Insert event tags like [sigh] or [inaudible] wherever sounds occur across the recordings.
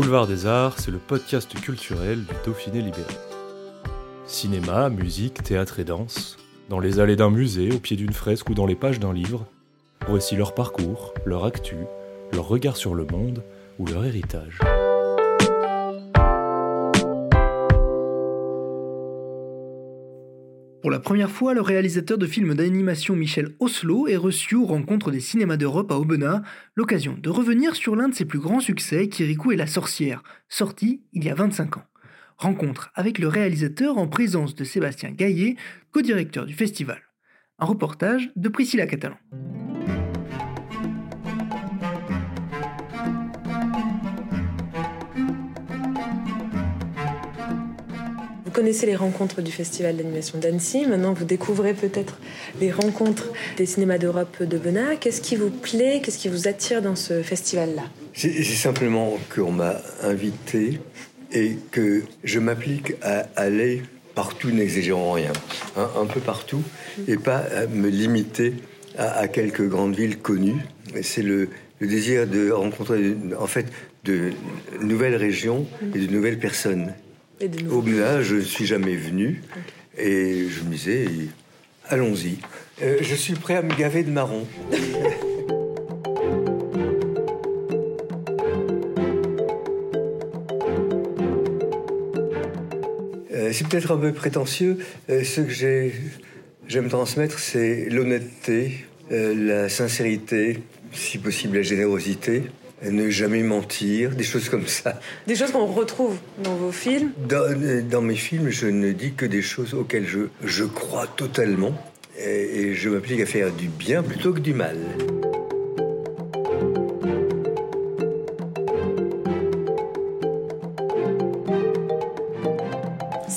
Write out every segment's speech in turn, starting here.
Boulevard des Arts, c'est le podcast culturel du Dauphiné libéré. Cinéma, musique, théâtre et danse, dans les allées d'un musée, au pied d'une fresque ou dans les pages d'un livre, voici leur parcours, leur actu, leur regard sur le monde ou leur héritage. Pour la première fois, le réalisateur de films d'animation Michel Oslo est reçu aux rencontres des cinémas d'Europe à Aubenas, l'occasion de revenir sur l'un de ses plus grands succès, Kirikou et la sorcière, sorti il y a 25 ans. Rencontre avec le réalisateur en présence de Sébastien Gaillet, co-directeur du festival. Un reportage de Priscilla Catalan. Connaissez les rencontres du Festival d'animation d'Annecy. Maintenant, vous découvrez peut-être les rencontres des cinémas d'Europe de Benin. Qu'est-ce qui vous plaît? Qu'est-ce qui vous attire dans ce festival-là? C'est simplement qu'on m'a invité et que je m'applique à aller partout, n'exagérant rien, un, peu partout, et pas à me limiter à, quelques grandes villes connues. C'est le, désir de rencontrer, en fait, de nouvelles régions et de nouvelles personnes. Au Mula, je ne suis jamais venu. Et je me disais, allons-y. Euh, je suis prêt à me gaver de marron. [laughs] Euh, c'est peut-être un peu prétentieux. Euh, ce que j'aime transmettre, c'est l'honnêteté, la sincérité, si possible la générosité ne jamais mentir, des choses comme ça. Des choses qu'on retrouve dans vos films dans, mes films, je ne dis que des choses auxquelles je, je crois totalement et, et je m'applique à faire du bien plutôt que du mal.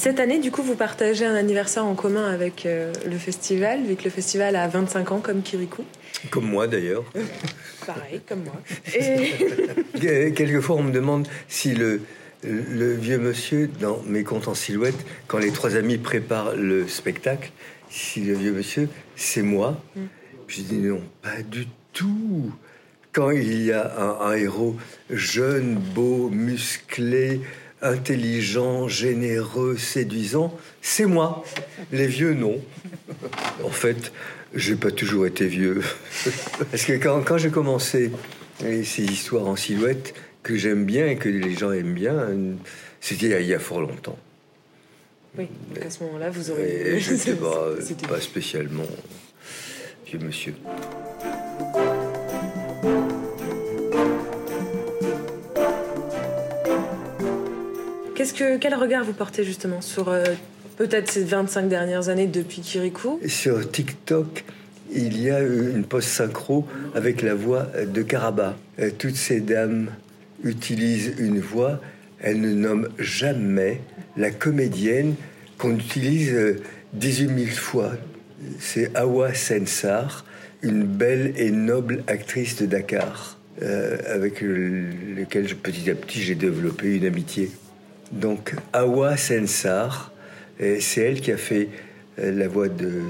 Cette année, du coup, vous partagez un anniversaire en commun avec euh, le festival, vu que le festival a 25 ans comme Kirikou. Comme moi d'ailleurs. [laughs] Pareil, comme moi. Et... [laughs] Quelquefois, on me demande si le, le vieux monsieur, dans mes contes en silhouette, quand les trois amis préparent le spectacle, si le vieux monsieur, c'est moi. Mm. Je dis non, pas du tout. Quand il y a un, un héros jeune, beau, musclé, intelligent, généreux, séduisant, c'est moi. Les vieux, non. [laughs] En fait, j'ai pas toujours été vieux. [laughs] Parce que quand, quand j'ai commencé ces histoires en silhouette que j'aime bien et que les gens aiment bien, c'était il y a fort longtemps. Oui, à ce moment-là, vous aurez. Je n'étais [laughs] pas, pas spécialement vieux monsieur. Quel regard vous portez justement sur euh, peut-être ces 25 dernières années depuis Kirikou Sur TikTok, il y a une post-synchro avec la voix de Karaba. Euh, toutes ces dames utilisent une voix, elles ne nomment jamais la comédienne qu'on utilise 18 euh, 000 fois. C'est Awa Sensar, une belle et noble actrice de Dakar, avec lequel petit à petit j'ai développé une amitié. Donc Awa Sensar, c'est elle qui a fait euh, la voix de,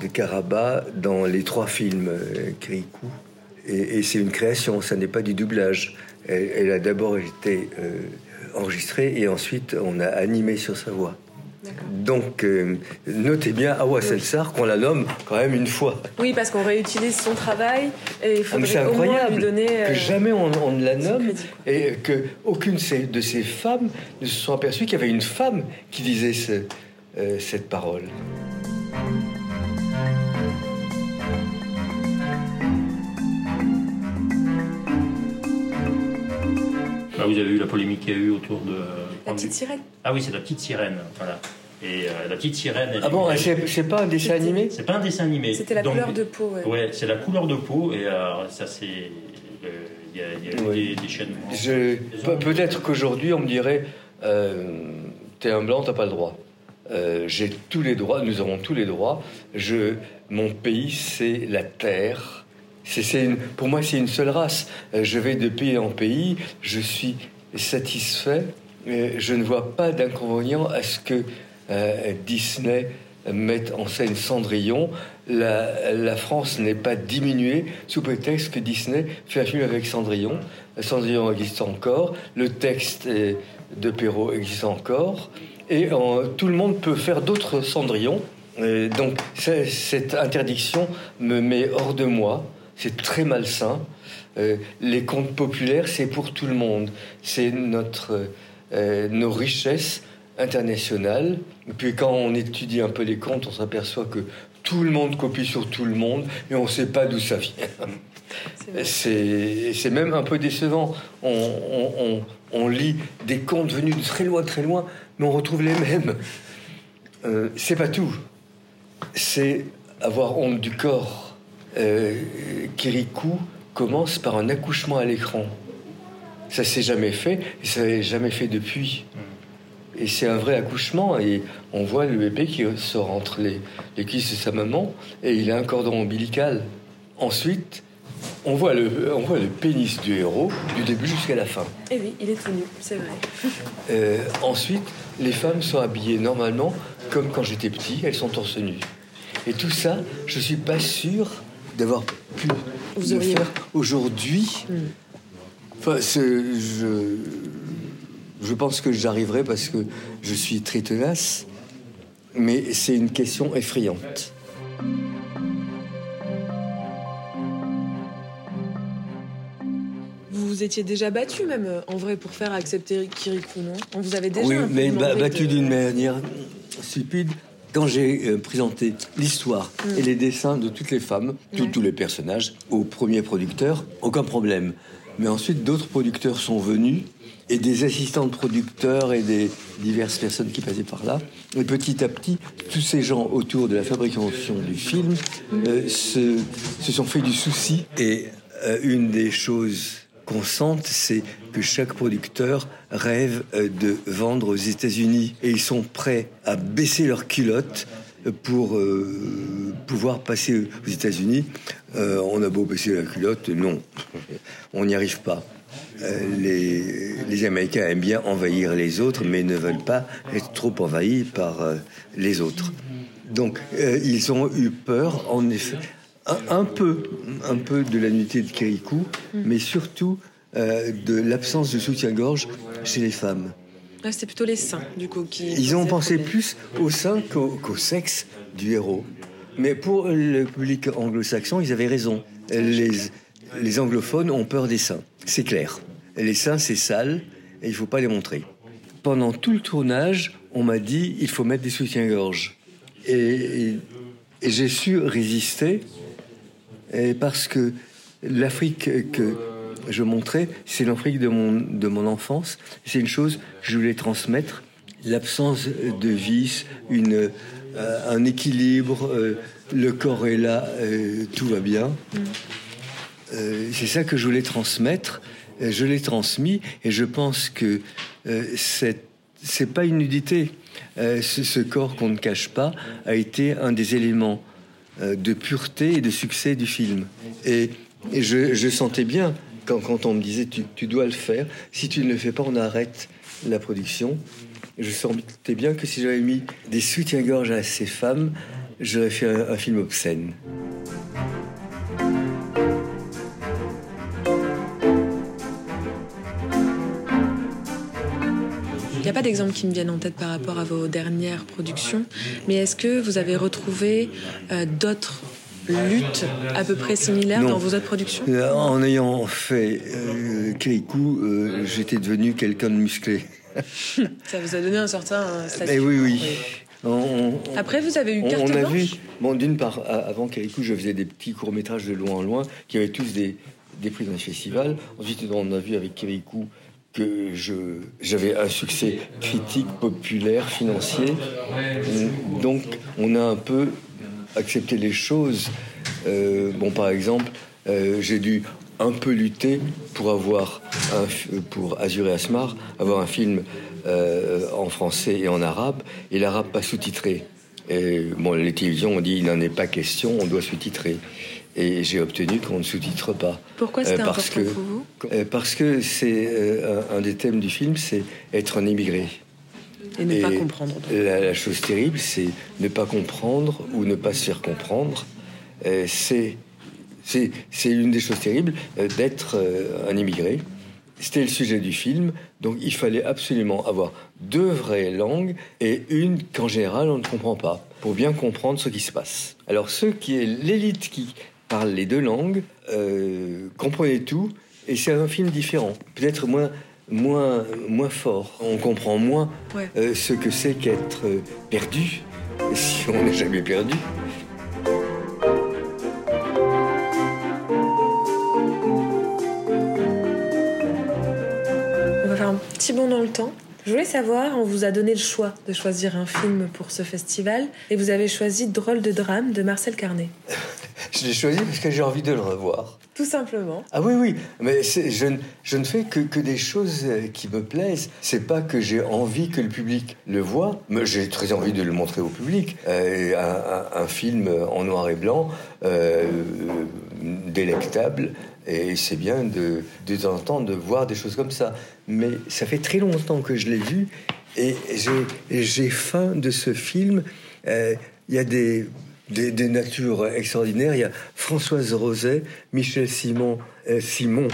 de Karaba dans les trois films euh, Kirikou. Et, c'est une création, ça n'est pas du doublage. Elle, a d'abord été euh, enregistrée et ensuite on a animé sur sa voix. Donc, notez bien Awa Sensar qu'on la nomme quand même une fois. Oui, parce qu'on réutilise son travail et il ah, faudrait au moins lui donner. Que jamais on, ne la nomme et que aucune de ces femmes ne se sont aperçues qu'il y avait une femme qui disait ce, euh, cette parole. Ah, vous avez eu la polémique qu'il y a eu autour de. La petite sirène. Ah oui, c'est la petite sirène, voilà. Et la petite sirène. ah bon, c'est pas un dessin animé? C'est pas un dessin animé. C'était la couleur de peau. Ouais, ouais c'est la couleur de peau et ça c'est. Il y a, des, des, chaînes. Peut-être qu'aujourd'hui on me dirait, t'es un blanc, t'as pas le droit. J'ai tous les droits, nous avons tous les droits. Je, mon pays, c'est la terre c'est, pour moi, c'est une seule race. Euh, je vais de pays en pays, je suis satisfait. Je ne vois pas d'inconvénient à ce que euh, Disney mette en scène Cendrillon. La, France n'est pas diminuée sous prétexte que Disney fait un film avec Cendrillon. Cendrillon existe encore, le texte de Perrault existe encore, et tout le monde peut faire d'autres Cendrillons. donc cette interdiction me met hors de moi c'est très malsain. Euh, les contes populaires, c'est pour tout le monde. C'est notre, euh, nos richesses internationales. Et puis quand on étudie un peu les contes, on s'aperçoit que tout le monde copie sur tout le monde, mais on ne sait pas d'où ça vient. C'est même un peu décevant. On, on, lit des contes venus de très loin, très loin, mais on retrouve les mêmes. Euh, c'est pas tout. C'est avoir honte du corps euh, Kirikou commence par un accouchement à l'écran. Ça s'est jamais fait, et ça n'est jamais fait depuis. Et c'est un vrai accouchement, et on voit le bébé qui sort entre les, les cuisses de sa maman, et il a un cordon ombilical. Ensuite, on voit, le, on voit le pénis du héros du début jusqu'à la fin. Et eh oui, il est tenu, c'est vrai. Euh, ensuite, les femmes sont habillées normalement comme quand j'étais petit, elles sont torse nu. Et tout ça, je suis pas sûr d'avoir pu le faire aujourd'hui. Hmm. Enfin, je, je pense que j'arriverai parce que je suis très tenace, mais c'est une question effrayante. Vous vous étiez déjà battu même en vrai pour faire accepter Kirikou, non? On vous avait déjà Oui, mais battu d'une manière stupide quand j'ai euh, présenté l'histoire et les dessins de toutes les femmes, tous les personnages, au premier producteur, aucun problème. Mais ensuite, d'autres producteurs sont venus et des assistants de producteurs et des diverses personnes qui passaient par là. Et petit à petit, tous ces gens autour de la fabrication du film euh, se, sont fait du souci. Et euh, une des choses qu'on c'est que chaque producteur rêve euh, de vendre aux États-Unis et ils sont prêts à baisser leurs culottes pour euh, pouvoir passer aux États-Unis. Euh, on a beau baisser la culotte, non, on n'y arrive pas. les, les, Américains aiment bien envahir les autres, mais ne veulent pas être trop envahis par les autres. Donc, ils ont eu peur, en effet, un, peu, un peu de la nuitée de Kirikou, mm. mais surtout euh, de l'absence de soutien-gorge chez les femmes. Ah, C'était plutôt les seins, du coup, qui. Ils ont pensé plus au sein qu'au sexe du héros. Mais pour le public anglo-saxon, ils avaient raison. Les, les anglophones ont peur des seins, c'est clair. Les seins, c'est sale et il ne faut pas les montrer. Pendant tout le tournage, on m'a dit il faut mettre des soutiens-gorge. et j'ai su résister parce que l'Afrique que je montrais, c'est l'Afrique de mon, de mon enfance. C'est une chose que je voulais transmettre. L'absence de vice, une, euh, un équilibre, euh, le corps est là, euh, tout va bien. Mm. c'est ça que je voulais transmettre. Je l'ai transmis et je pense que c'est pas une nudité. Ce, ce, corps qu'on ne cache pas a été un des éléments de pureté et de succès du film. Et, je, je, sentais bien quand, on me disait tu, dois le faire, si tu ne le fais pas, on arrête la production. Je sentais bien que si j'avais mis des soutiens-gorge à ces femmes, j'aurais fait un, film obscène. Il n'y a pas d'exemple qui me viennent en tête par rapport à vos dernières productions, mais est-ce que vous avez retrouvé euh, d'autres lutte à peu près similaire dans vos autres productions? Euh, En ayant fait euh, Kirikou, euh, j'étais devenu quelqu'un de musclé. [laughs] Ça vous a donné un certain statut. Mais oui, oui. Après, vous avez eu carte on, on a vu, bon, d'une part, avant Kirikou, je faisais des petits courts métrages de loin en loin qui avaient tous des, des prix dans les festivals. Ensuite, on a vu avec Kirikou que j'avais un succès critique, populaire, financier. Donc on a un peu accepté les choses. Euh, bon, par exemple, euh, j'ai dû un peu lutter pour avoir, un, pour Azur et Asmar, avoir un film euh, en français et en arabe, et l'arabe pas sous-titré. Et bon, les télévisions ont dit il n'en est pas question, on doit sous-titrer. Et j'ai obtenu qu'on ne sous-titre pas. Pourquoi c'était important que, pour vous? Parce que c'est un, des thèmes du film, c'est être un immigré. Et ne pas comprendre. La, la, chose terrible, c'est ne pas comprendre ou ne pas se faire comprendre. c'est c'est une des choses terribles d'être un immigré. C'était le sujet du film, donc il fallait absolument avoir deux vraies langues et une qu'en général on ne comprend pas, pour bien comprendre ce qui se passe. Alors ceux qui est l'élite qui parle les deux langues euh, comprenaient tout, et c'est un film différent, peut-être moins moins moins fort. On comprend moins ouais. euh, ce que c'est qu'être perdu, si on n'est jamais perdu. petit bond dans le temps. Je voulais savoir, on vous a donné le choix de choisir un film pour ce festival et vous avez choisi Drôle de drame de Marcel Carnet. [laughs] je l'ai choisi parce que j'ai envie de le revoir. Tout simplement. Ah oui, oui, mais je, je, ne fais que, que, des choses qui me plaisent. C'est pas que j'ai envie que le public le voit, mais j'ai très envie de le montrer au public. Euh, un, un, un, film en noir et blanc, euh, délectable, et c'est bien de, de temps en temps de voir des choses comme ça. Mais ça fait très longtemps que je l'ai vu et j'ai faim de ce film. Il euh, y a des, des, natures extraordinaires. Il y a Françoise Roset, Michel Simon, euh, Simon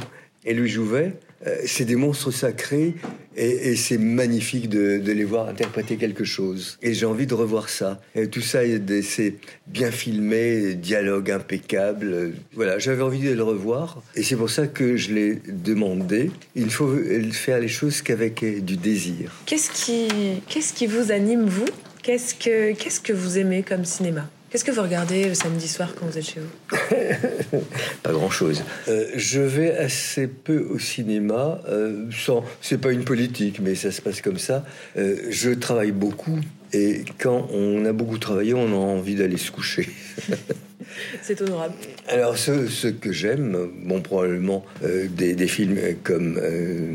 et Louis Jouvet. Euh, c'est des monstres sacrés et, c'est magnifique de, les voir interpréter quelque chose. Et j'ai envie de revoir ça. Et tout ça, c'est bien filmé, dialogue impeccable. Voilà, j'avais envie de le revoir. Et c'est pour ça que je l'ai demandé. Il faut faire les choses qu'avec du désir. Qu'est-ce qui, qui vous anime, vous? Qu'est-ce que, qu'est-ce que vous aimez comme cinéma? Qu'est-ce que vous regardez le samedi soir quand vous êtes chez vous [laughs] Pas grand-chose. Euh, je vais assez peu au cinéma. Euh, sans, c'est pas une politique, mais ça se passe comme ça. Euh, je travaille beaucoup et quand on a beaucoup travaillé, on a envie d'aller se coucher. [laughs] c'est honorable. Alors, ce, ce que j'aime, bon, probablement euh, des, des, films comme euh,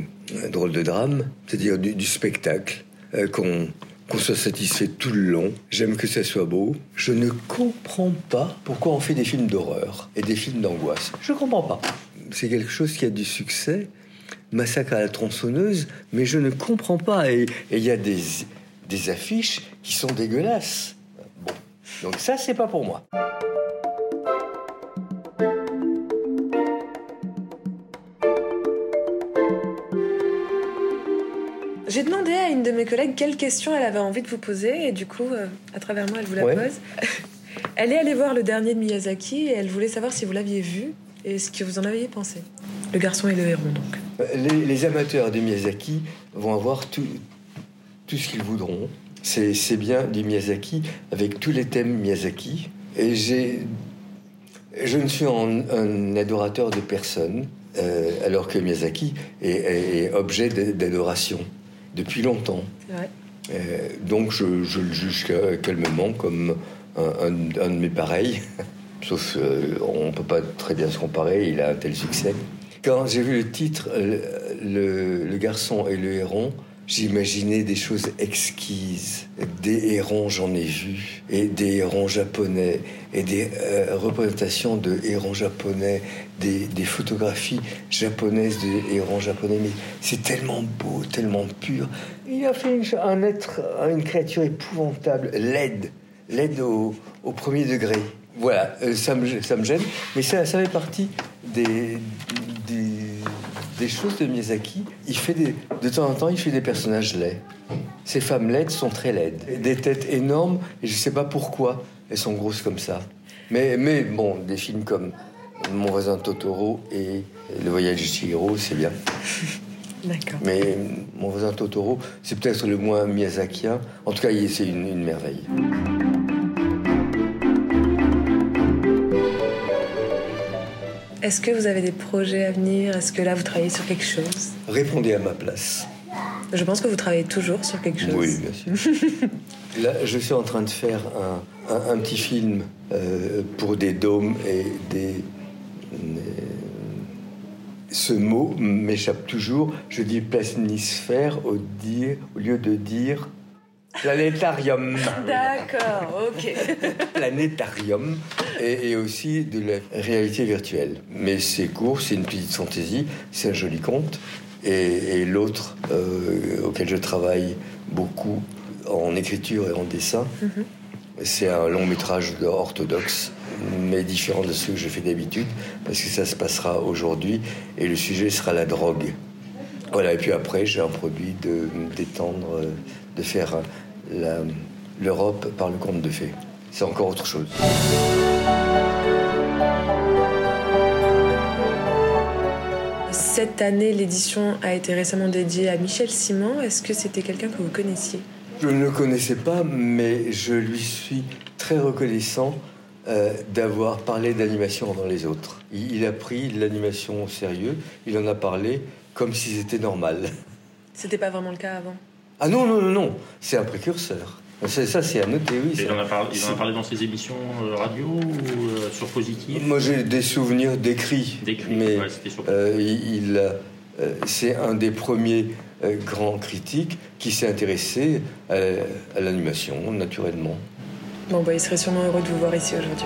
Drôle de drame, c'est-à-dire du, du spectacle qu'on qu'on soit satisfait tout le long. J'aime que ça soit beau. Je ne comprends pas pourquoi on fait des films d'horreur et des films d'angoisse. Je ne comprends pas. C'est quelque chose qui a du succès. Massacre à la tronçonneuse, mais je ne comprends pas. Et il y a des, des affiches qui sont dégueulasses. Bon. Donc ça, c'est pas pour moi. J'ai demandé à une de mes collègues quelle question elle avait envie de vous poser, et du coup, euh, à travers moi, elle vous la Ouais. pose. [laughs] elle est allée voir le dernier de Miyazaki, et elle voulait savoir si vous l'aviez vu, et ce que vous en aviez pensé. Le garçon et le héron, donc. Les, les amateurs de Miyazaki vont avoir tout, tout ce qu'ils voudront. C'est bien du Miyazaki avec tous les thèmes Miyazaki. Et j'ai, je ne suis un, un adorateur de personne, euh, alors que Miyazaki est, est- est objet d'adoration depuis longtemps. Euh, donc je, je le juge ca- calmement comme un, un- un de mes pareils. [laughs] Sauf euh, on peut pas très bien se comparer, il a un tel succès. Quand j'ai vu le titre, le, le garçon et le héron, j'imaginais des choses exquises. Des hérons, j'en ai vu, et des hérons japonais, et des euh, représentations de hérons japonais, des, photographies japonaises de hérons japonais. Mais c'est tellement beau, tellement pur. Il a fait une, un être, une créature épouvantable, laide, laide au, premier degré. Voilà, euh, ça me, ça me gêne, mais ça, ça fait partie des, des, choses de Miyazaki. Il fait des, de temps en temps, il fait des personnages laids. Ces femmes laides sont très laides. Des têtes énormes, et je sais pas pourquoi elles sont grosses comme ça. Mais, mais bon, des films comme Mon voisin Totoro et Le voyage de Chihiro, c'est bien. [laughs] D'accord. Mais Mon voisin Totoro, c'est peut-être le moins miyazakien. En tout cas, c'est une, une merveille. Est-ce que vous avez des projets à venir? Est-ce que là, vous travaillez sur quelque chose? Répondez à ma place. Je pense que vous travaillez toujours sur quelque chose. Oui, bien sûr. [laughs] Là, je suis en train de faire un, un- un petit film euh, pour des dômes et des. des- Ce mot m'échappe toujours. Je dis planisphère au, dire, au lieu de dire planétarium. D'accord, ok. planétarium et, et aussi de la réalité virtuelle. Mais c'est court, c'est une petite fantaisie, c'est un joli conte. Et, et l'autre euh, auquel je travaille beaucoup en écriture et en dessin, c'est un long métrage de orthodoxe, mais différent de ceux que je fais d'habitude, parce que ça se passera aujourd'hui et le sujet sera la drogue. Voilà, et puis après, j'ai un produit de d'étendre, euh, de faire l'Europe par le conte de fées. C'est encore autre chose. Cette année, l'édition a été récemment dédiée à Michel Simon. Est-ce que c'était quelqu'un que vous connaissiez? Je ne le connaissais pas, mais je lui suis très reconnaissant euh, d'avoir parlé d'animation dans les autres. Il, il a pris l'animation au sérieux, il en a parlé comme si c'était normal. C'était pas vraiment le cas avant? Ah non, non, non, non, c'est un précurseur. C'est- Ça, c'est à noter, oui. Et ça. il, en a parlé, il en a C'est- parlé dans ses émissions euh, radio ou euh, sur Positif Moi, j'ai des souvenirs d'écrits. D'écrits, mais ouais, c'était sur- euh, il, euh, c'est un des premiers euh, grands critiques qui s'est intéressé à, à l'animation, naturellement. Bon, bah, il serait sûrement heureux de vous voir ici aujourd'hui.